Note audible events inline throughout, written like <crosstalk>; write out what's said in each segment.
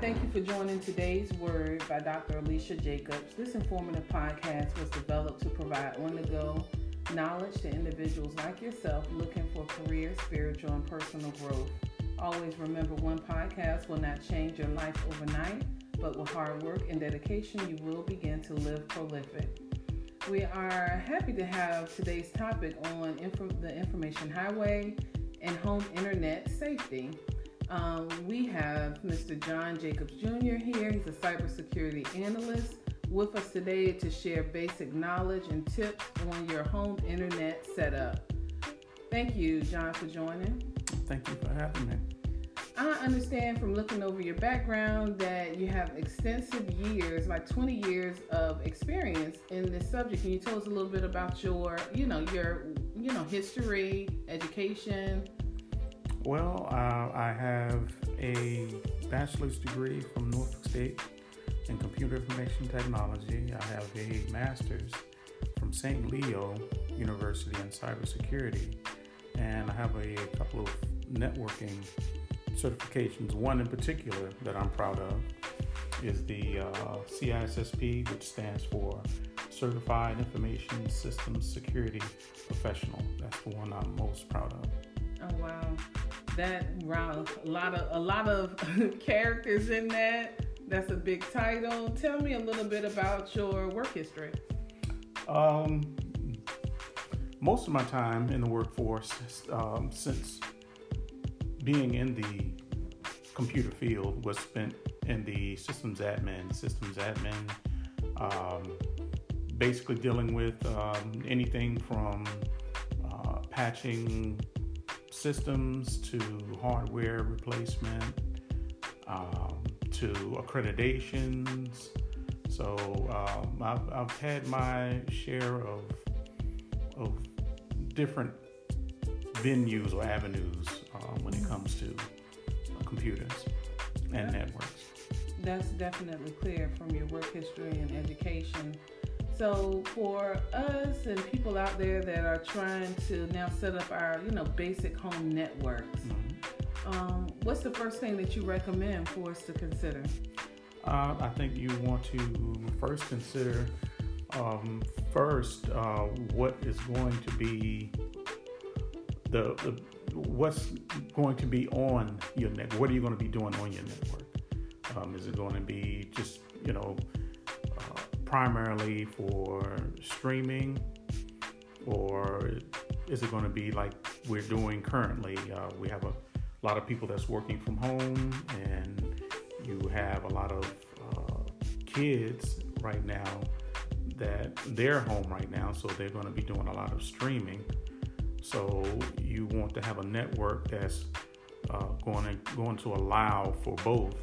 thank you for joining today's Word by Dr. Alicia Jacobs. This informative podcast was developed to provide on the go knowledge to individuals like yourself looking for career, spiritual, and personal growth. Always remember one podcast will not change your life overnight, but with hard work and dedication, you will begin to live prolific. We are happy to have today's topic on inf- the information highway and home internet safety. Um, we have Mr. John Jacobs Jr. here. He's a cybersecurity analyst with us today to share basic knowledge and tips on your home internet setup. Thank you, John, for joining. Thank you for having me. I understand from looking over your background that you have extensive years, like 20 years of experience in this subject. Can you tell us a little bit about your, you know, your, you know, history, education, well, uh, I have a bachelor's degree from Norfolk State in computer information technology. I have a master's from St. Leo University in cybersecurity, and I have a couple of networking certifications. One in particular that I'm proud of is the uh, CISSP, which stands for Certified Information Systems Security Professional. That's the one I'm most proud of. Oh wow that wow, a lot of a lot of <laughs> characters in that. That's a big title. Tell me a little bit about your work history. Um, most of my time in the workforce, um, since being in the computer field, was spent in the systems admin, systems admin, um, basically dealing with um, anything from uh, patching systems to hardware replacement um, to accreditations. So um, I've, I've had my share of of different venues or avenues um, when it comes to computers and networks. That's definitely clear from your work history and education. So for us and people out there that are trying to now set up our, you know, basic home networks, mm-hmm. um, what's the first thing that you recommend for us to consider? Uh, I think you want to first consider um, first uh, what is going to be the, the, what's going to be on your network. What are you going to be doing on your network? Um, is it going to be just you know primarily for streaming, or is it going to be like we're doing currently? Uh, we have a lot of people that's working from home, and you have a lot of uh, kids right now that they're home right now, so they're going to be doing a lot of streaming. So you want to have a network that's uh, going to going to allow for both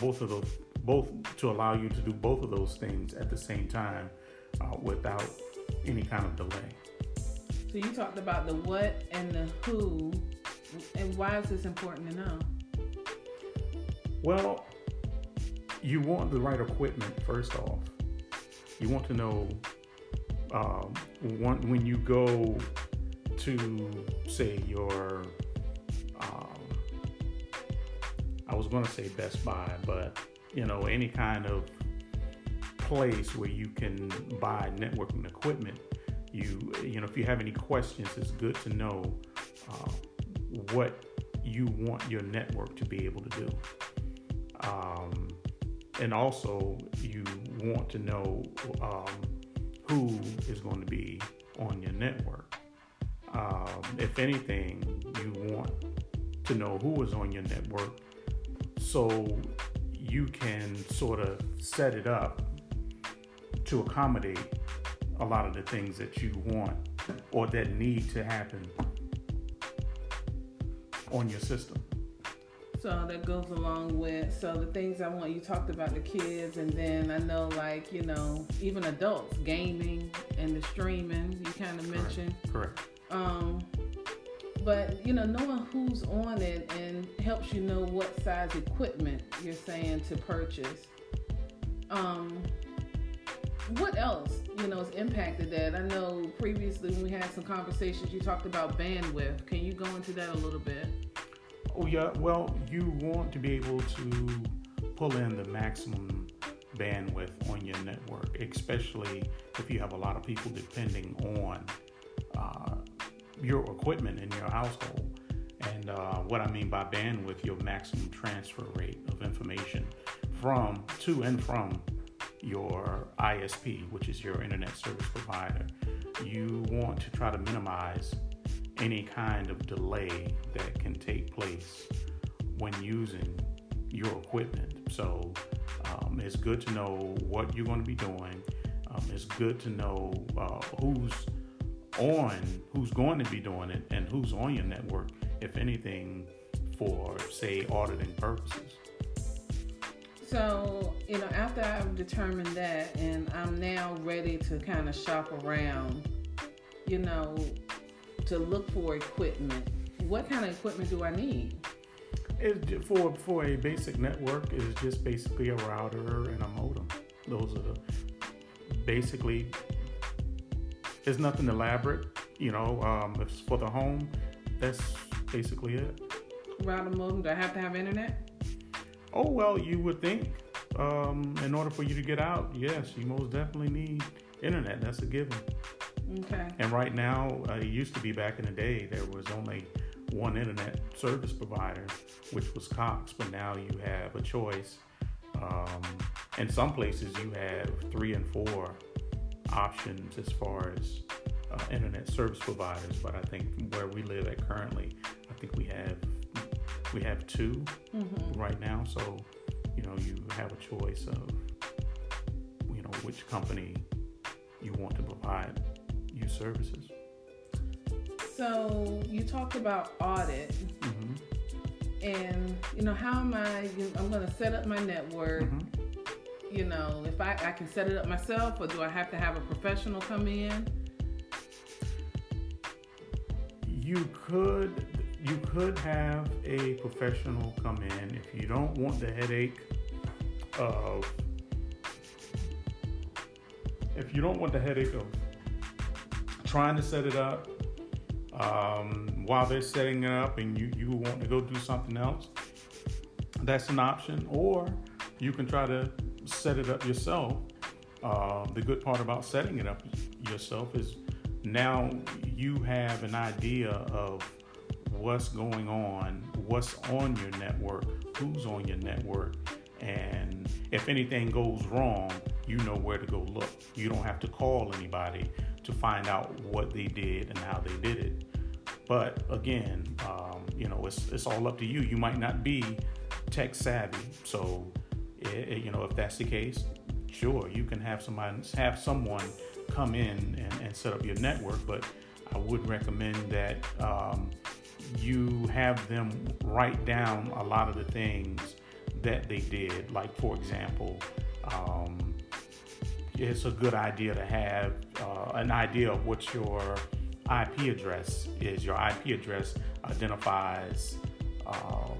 both of those both to allow you to do both of those things at the same time uh, without any kind of delay. So you talked about the what and the who, and why is this important to know? Well, you want the right equipment first off. You want to know um, when you go to say your um, I was going to say Best Buy, but you know, any kind of place where you can buy networking equipment, you you know, if you have any questions, it's good to know uh, what you want your network to be able to do. Um, and also, you want to know um, who is going to be on your network. Um, if anything, you want to know who is on your network so you can sort of set it up to accommodate a lot of the things that you want or that need to happen on your system. So that goes along with so the things I want you talked about the kids and then I know like, you know, even adults, gaming and the streaming you kind of mentioned. Correct. Correct. Um but you know, knowing who's on it and helps you know what size equipment you're saying to purchase. Um, what else, you know, has impacted that? I know previously when we had some conversations, you talked about bandwidth. Can you go into that a little bit? Oh yeah. Well, you want to be able to pull in the maximum bandwidth on your network, especially if you have a lot of people depending on uh, your equipment in your household. And uh, what I mean by bandwidth, your maximum transfer rate of information from, to, and from your ISP, which is your internet service provider. You want to try to minimize any kind of delay that can take place when using your equipment. So um, it's good to know what you're going to be doing. Um, it's good to know uh, who's on, who's going to be doing it, and who's on your network, if anything, for say auditing purposes. So, you know, after I've determined that and I'm now ready to kind of shop around, you know, to look for equipment, what kind of equipment do I need? It, for for a basic network is just basically a router and a modem. Those are the basically. It's nothing elaborate, you know. Um, it's for the home. That's basically it. Router modem. Do I have to have internet? Oh well, you would think. Um, in order for you to get out, yes, you most definitely need internet. That's a given. Okay. And right now, uh, it used to be back in the day, there was only one internet service provider, which was Cox, but now you have a choice. Um, in some places, you have three and four options as far as uh, internet service providers. But I think where we live at currently, I think we have we have 2 mm-hmm. right now. So you know you have a choice of you know which company you want to provide you services. So you talked about audit, mm-hmm. and you know how am I? I'm going to set up my network. Mm-hmm. You know, if I I can set it up myself, or do I have to have a professional come in? You could you could have a professional come in if you don't want the headache of if you don't want the headache of trying to set it up um, while they're setting it up and you, you want to go do something else that's an option or you can try to set it up yourself uh, the good part about setting it up yourself is now you have an idea of what's going on, what's on your network, who's on your network, and if anything goes wrong, you know where to go look. You don't have to call anybody to find out what they did and how they did it. But again, um, you know, it's, it's all up to you. You might not be tech savvy, so you know if that's the case, sure, you can have somebody have someone come in and, and set up your network. But I would recommend that um, you have them write down a lot of the things that they did. Like, for example, um, it's a good idea to have uh, an idea of what your IP address is. Your IP address identifies um,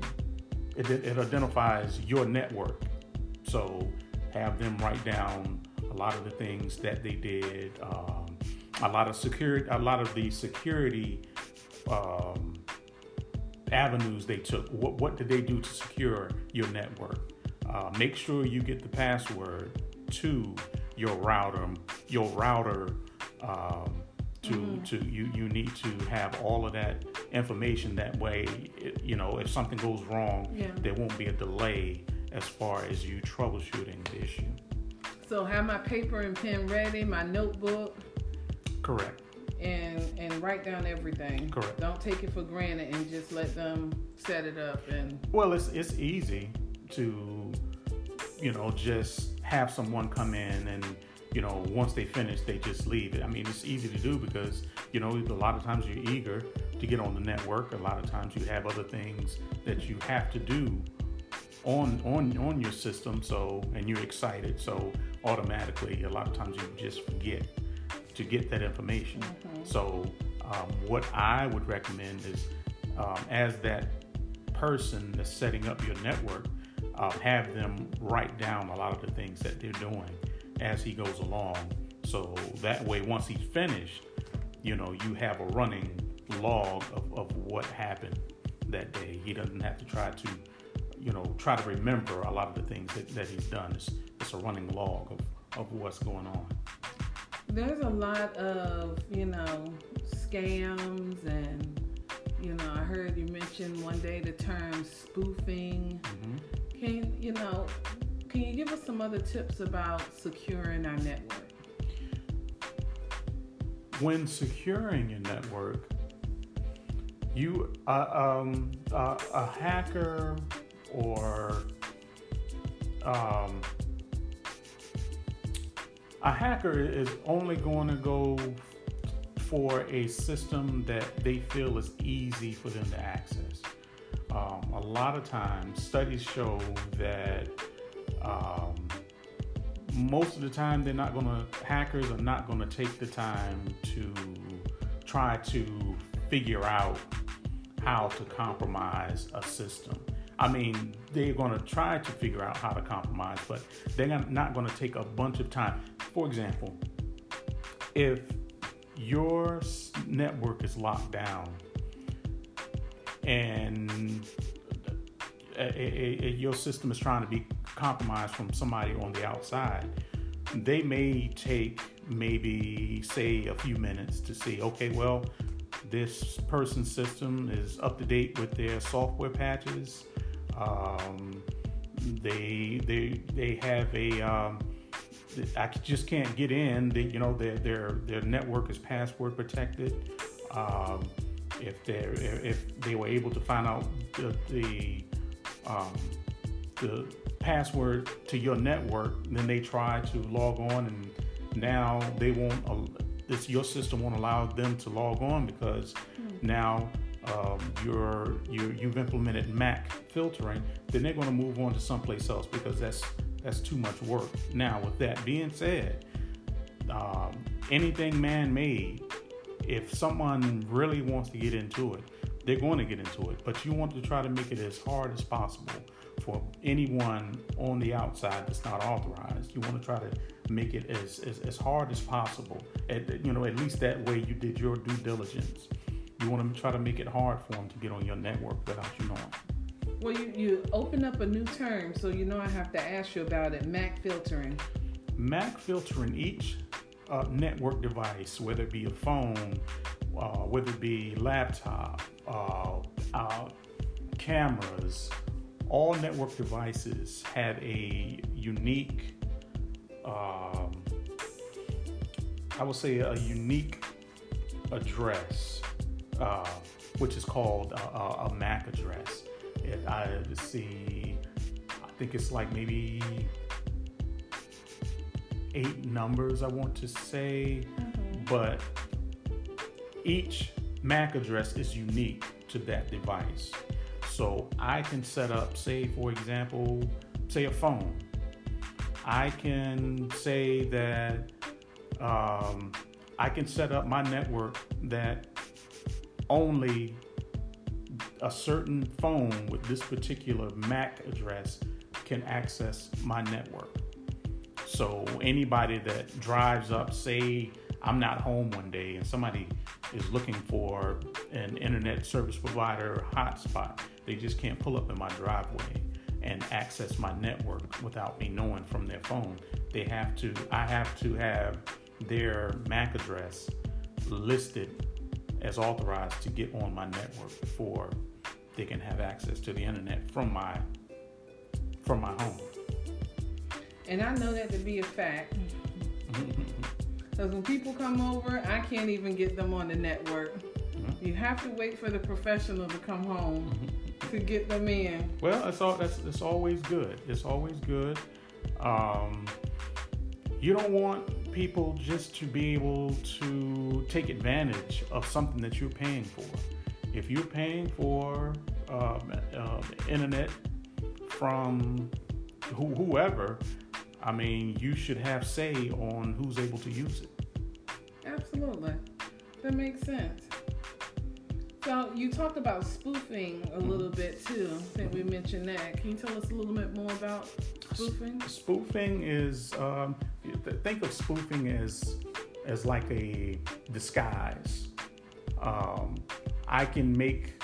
it, it identifies your network. So have them write down a lot of the things that they did. Um, a lot of security, a lot of the security um, avenues they took. What, what did they do to secure your network? Uh, make sure you get the password to your router. Your router um, to mm-hmm. to you you need to have all of that information. That way, you know, if something goes wrong, yeah. there won't be a delay as far as you troubleshooting the issue. So have my paper and pen ready, my notebook. Correct and and write down everything. Correct. Don't take it for granted and just let them set it up and. Well, it's it's easy to, you know, just have someone come in and you know once they finish they just leave it. I mean, it's easy to do because you know a lot of times you're eager to get on the network. A lot of times you have other things that you have to do on on on your system so and you're excited so automatically a lot of times you just forget to get that information. Mm-hmm. So, um, what I would recommend is um, as that person that's setting up your network, uh, have them write down a lot of the things that they're doing as he goes along. So that way, once he's finished, you know, you have a running log of, of what happened that day. He doesn't have to try to, you know, try to remember a lot of the things that, that he's done. It's, it's a running log of, of what's going on. There's a lot of, you know, scams and you know, I heard you mention one day the term spoofing. Mm-hmm. Can you know? Can you give us some other tips about securing our network? When securing your network, you uh, um, uh, a hacker or um, a hacker is only going to go for a system that they feel is easy for them to access. Um, a lot of times, studies show that um, most of the time they're not going to, hackers are not going to take the time to try to figure out how to compromise a system. I mean, they're going to try to figure out how to compromise, but they're not going to take a bunch of time. For example, if your network is locked down and a, a, a, your system is trying to be compromised from somebody on the outside, they may take maybe say a few minutes to see, okay, well, this person's system is up to date with their software patches. Um, they they they have a um, I just can't get in. They, you know, their their their network is password protected. Um, if they if they were able to find out the the, um, the password to your network, then they try to log on, and now they won't. Uh, this your system won't allow them to log on because mm. now um, you're, you you've implemented MAC filtering. Then they're going to move on to someplace else because that's that's too much work. Now, with that being said, um, anything man made, if someone really wants to get into it, they're going to get into it. But you want to try to make it as hard as possible for anyone on the outside that's not authorized. You want to try to make it as, as, as hard as possible. At, you know, at least that way you did your due diligence. You want to try to make it hard for them to get on your network without you knowing. Well, you, you open up a new term, so you know I have to ask you about it MAC filtering. MAC filtering each uh, network device, whether it be a phone, uh, whether it be laptop, uh, uh cameras, all network devices have a unique, um, I would say, a unique address, uh, which is called a, a MAC address. It, I see, I think it's like maybe eight numbers, I want to say, mm-hmm. but each MAC address is unique to that device. So I can set up, say, for example, say a phone. I can say that um, I can set up my network that only a certain phone with this particular MAC address can access my network. So anybody that drives up, say I'm not home one day and somebody is looking for an internet service provider hotspot, they just can't pull up in my driveway and access my network without me knowing from their phone. They have to, I have to have their MAC address listed as authorized to get on my network before they can have access to the internet from my from my home. And I know that to be a fact. <laughs> Because when people come over, I can't even get them on the network. Mm-hmm. You have to wait for the professional to come home mm-hmm. to get them in. Well, it's all that's it's always good. It's always good. Um, you don't want people just to be able to take advantage of something that you're paying for if you're paying for um, uh, internet from wh- whoever, I mean, you should have say on who's able to use it. Absolutely. That makes sense. So you talked about spoofing a mm-hmm. little bit too. I think we mentioned that. Can you tell us a little bit more about spoofing? Spoofing is um, think of spoofing as as like a disguise. Um, I can make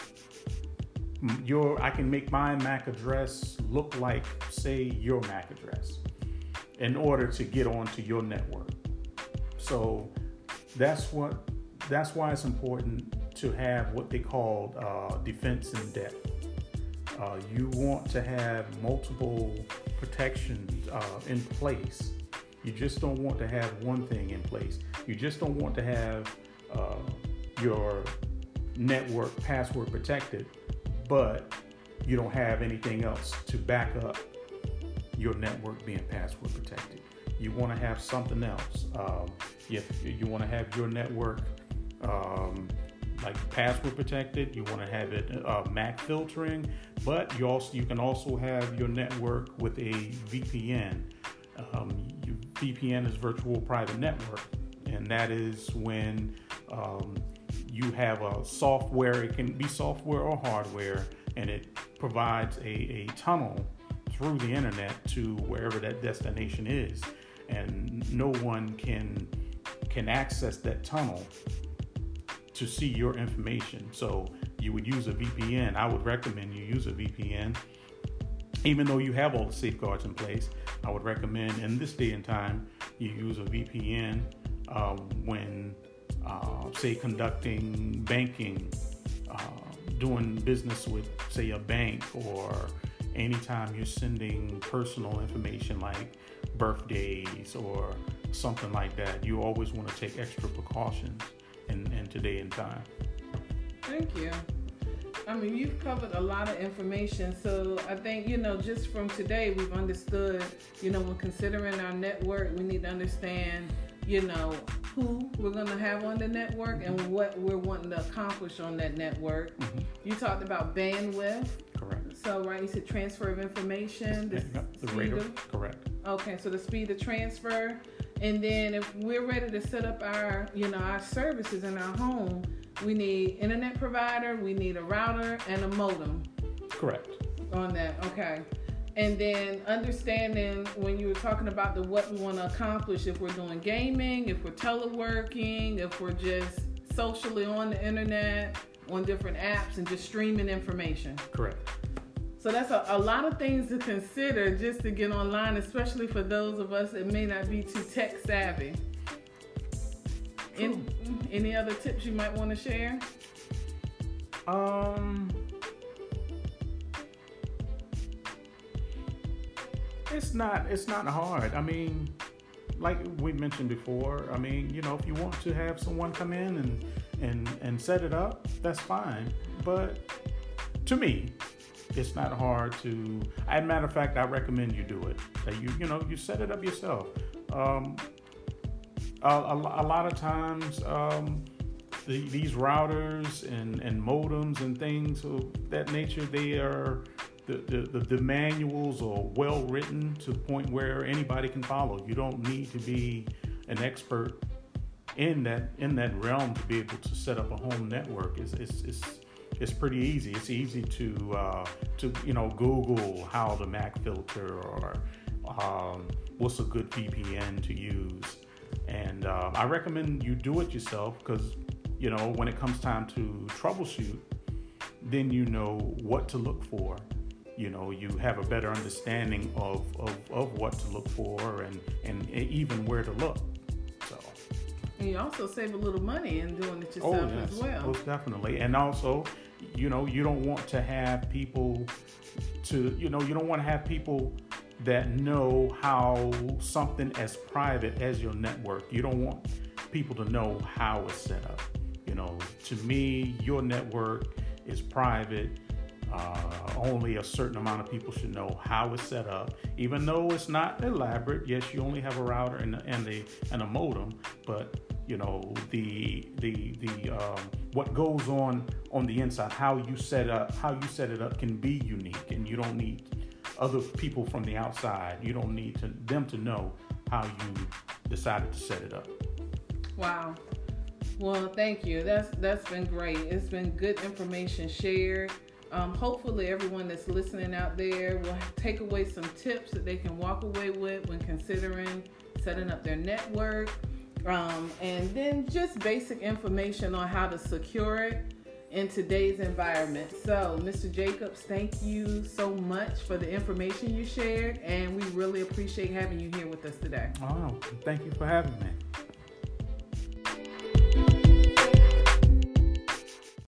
your I can make my MAC address look like say your MAC address in order to get onto your network. So that's what that's why it's important to have what they call uh, defense in depth. Uh, you want to have multiple protections uh, in place. You just don't want to have one thing in place. You just don't want to have uh, your network password protected, but you don't have anything else to back up your network being password protected. You want to have something else. Um, you, you want to have your network um, like password protected. You want to have it uh, MAC filtering, but you also you can also have your network with a VPN. Um, VPN is virtual private network, and that is when um, you have a software. It can be software or hardware, and it provides a, a tunnel through the internet to wherever that destination is, and no one can can access that tunnel to see your information. So you would use a VPN. I would recommend you use a VPN. Even though you have all the safeguards in place, I would recommend in this day and time you use a VPN uh, when, uh, say, conducting banking, uh, doing business with, say, a bank, or anytime you're sending personal information like birthdays or something like that. You always want to take extra precautions in, in today and time. Thank you. I mean, you've covered a lot of information. So I think, you know, just from today, we've understood, you know, when considering our network, we need to understand, you know, who we're going to have on the network and mm-hmm. what we're wanting to accomplish on that network. Mm-hmm. You talked about bandwidth. Correct. So, right, you said transfer of information. The, the rate of, correct. Okay, so the speed of transfer. And then if we're ready to set up our, you know, our services in our home, we need internet provider, we need a router and a modem. Correct. On that, okay. And then understanding when you were talking about the what we want to accomplish, if we're doing gaming, if we're teleworking, if we're just socially on the internet, on different apps, and just streaming information. Correct. So that's a, a lot of things to consider just to get online, especially for those of us that may not be too tech savvy. In, any other tips you might want to share? Um, it's not it's not hard. I mean, like we mentioned before, I mean, you know, if you want to have someone come in and and and set it up, that's fine. But to me, it's not hard to. As a matter of fact, I recommend you do it. That you you know you set it up yourself. Um, a, a, a lot of times, um, the, these routers and, and modems and things of that nature, they are the, the, the, manuals are well written to the point where anybody can follow. You don't need to be an expert in that in that realm to be able to set up a home network. It's, it's, it's it's pretty easy. It's easy to uh, to you know Google how the MAC filter or um, what's a good VPN to use, and uh, I recommend you do it yourself because you know when it comes time to troubleshoot, then you know what to look for. You know, you have a better understanding of, of, of what to look for and, and even where to look. So. And you also save a little money in doing it yourself oh, yes, as well. Most definitely. And also, you know, you don't want to have people to, you know, you don't want to have people that know how something as private as your network. You don't want people to know how it's set up. You know, to me, your network is private. Uh, only a certain amount of people should know how it's set up, even though it's not elaborate. Yes, you only have a router and, and a and a modem, but you know the the the um, what goes on on the inside how you set up how you set it up can be unique and you don't need other people from the outside. You don't need to them to know how you decided to set it up. Wow. Well thank you. That's that's been great. It's been good information shared. Um, hopefully everyone that's listening out there will take away some tips that they can walk away with when considering setting up their network. Um, and then just basic information on how to secure it in today's environment. So, Mr. Jacobs, thank you so much for the information you shared, and we really appreciate having you here with us today. Oh, thank you for having me.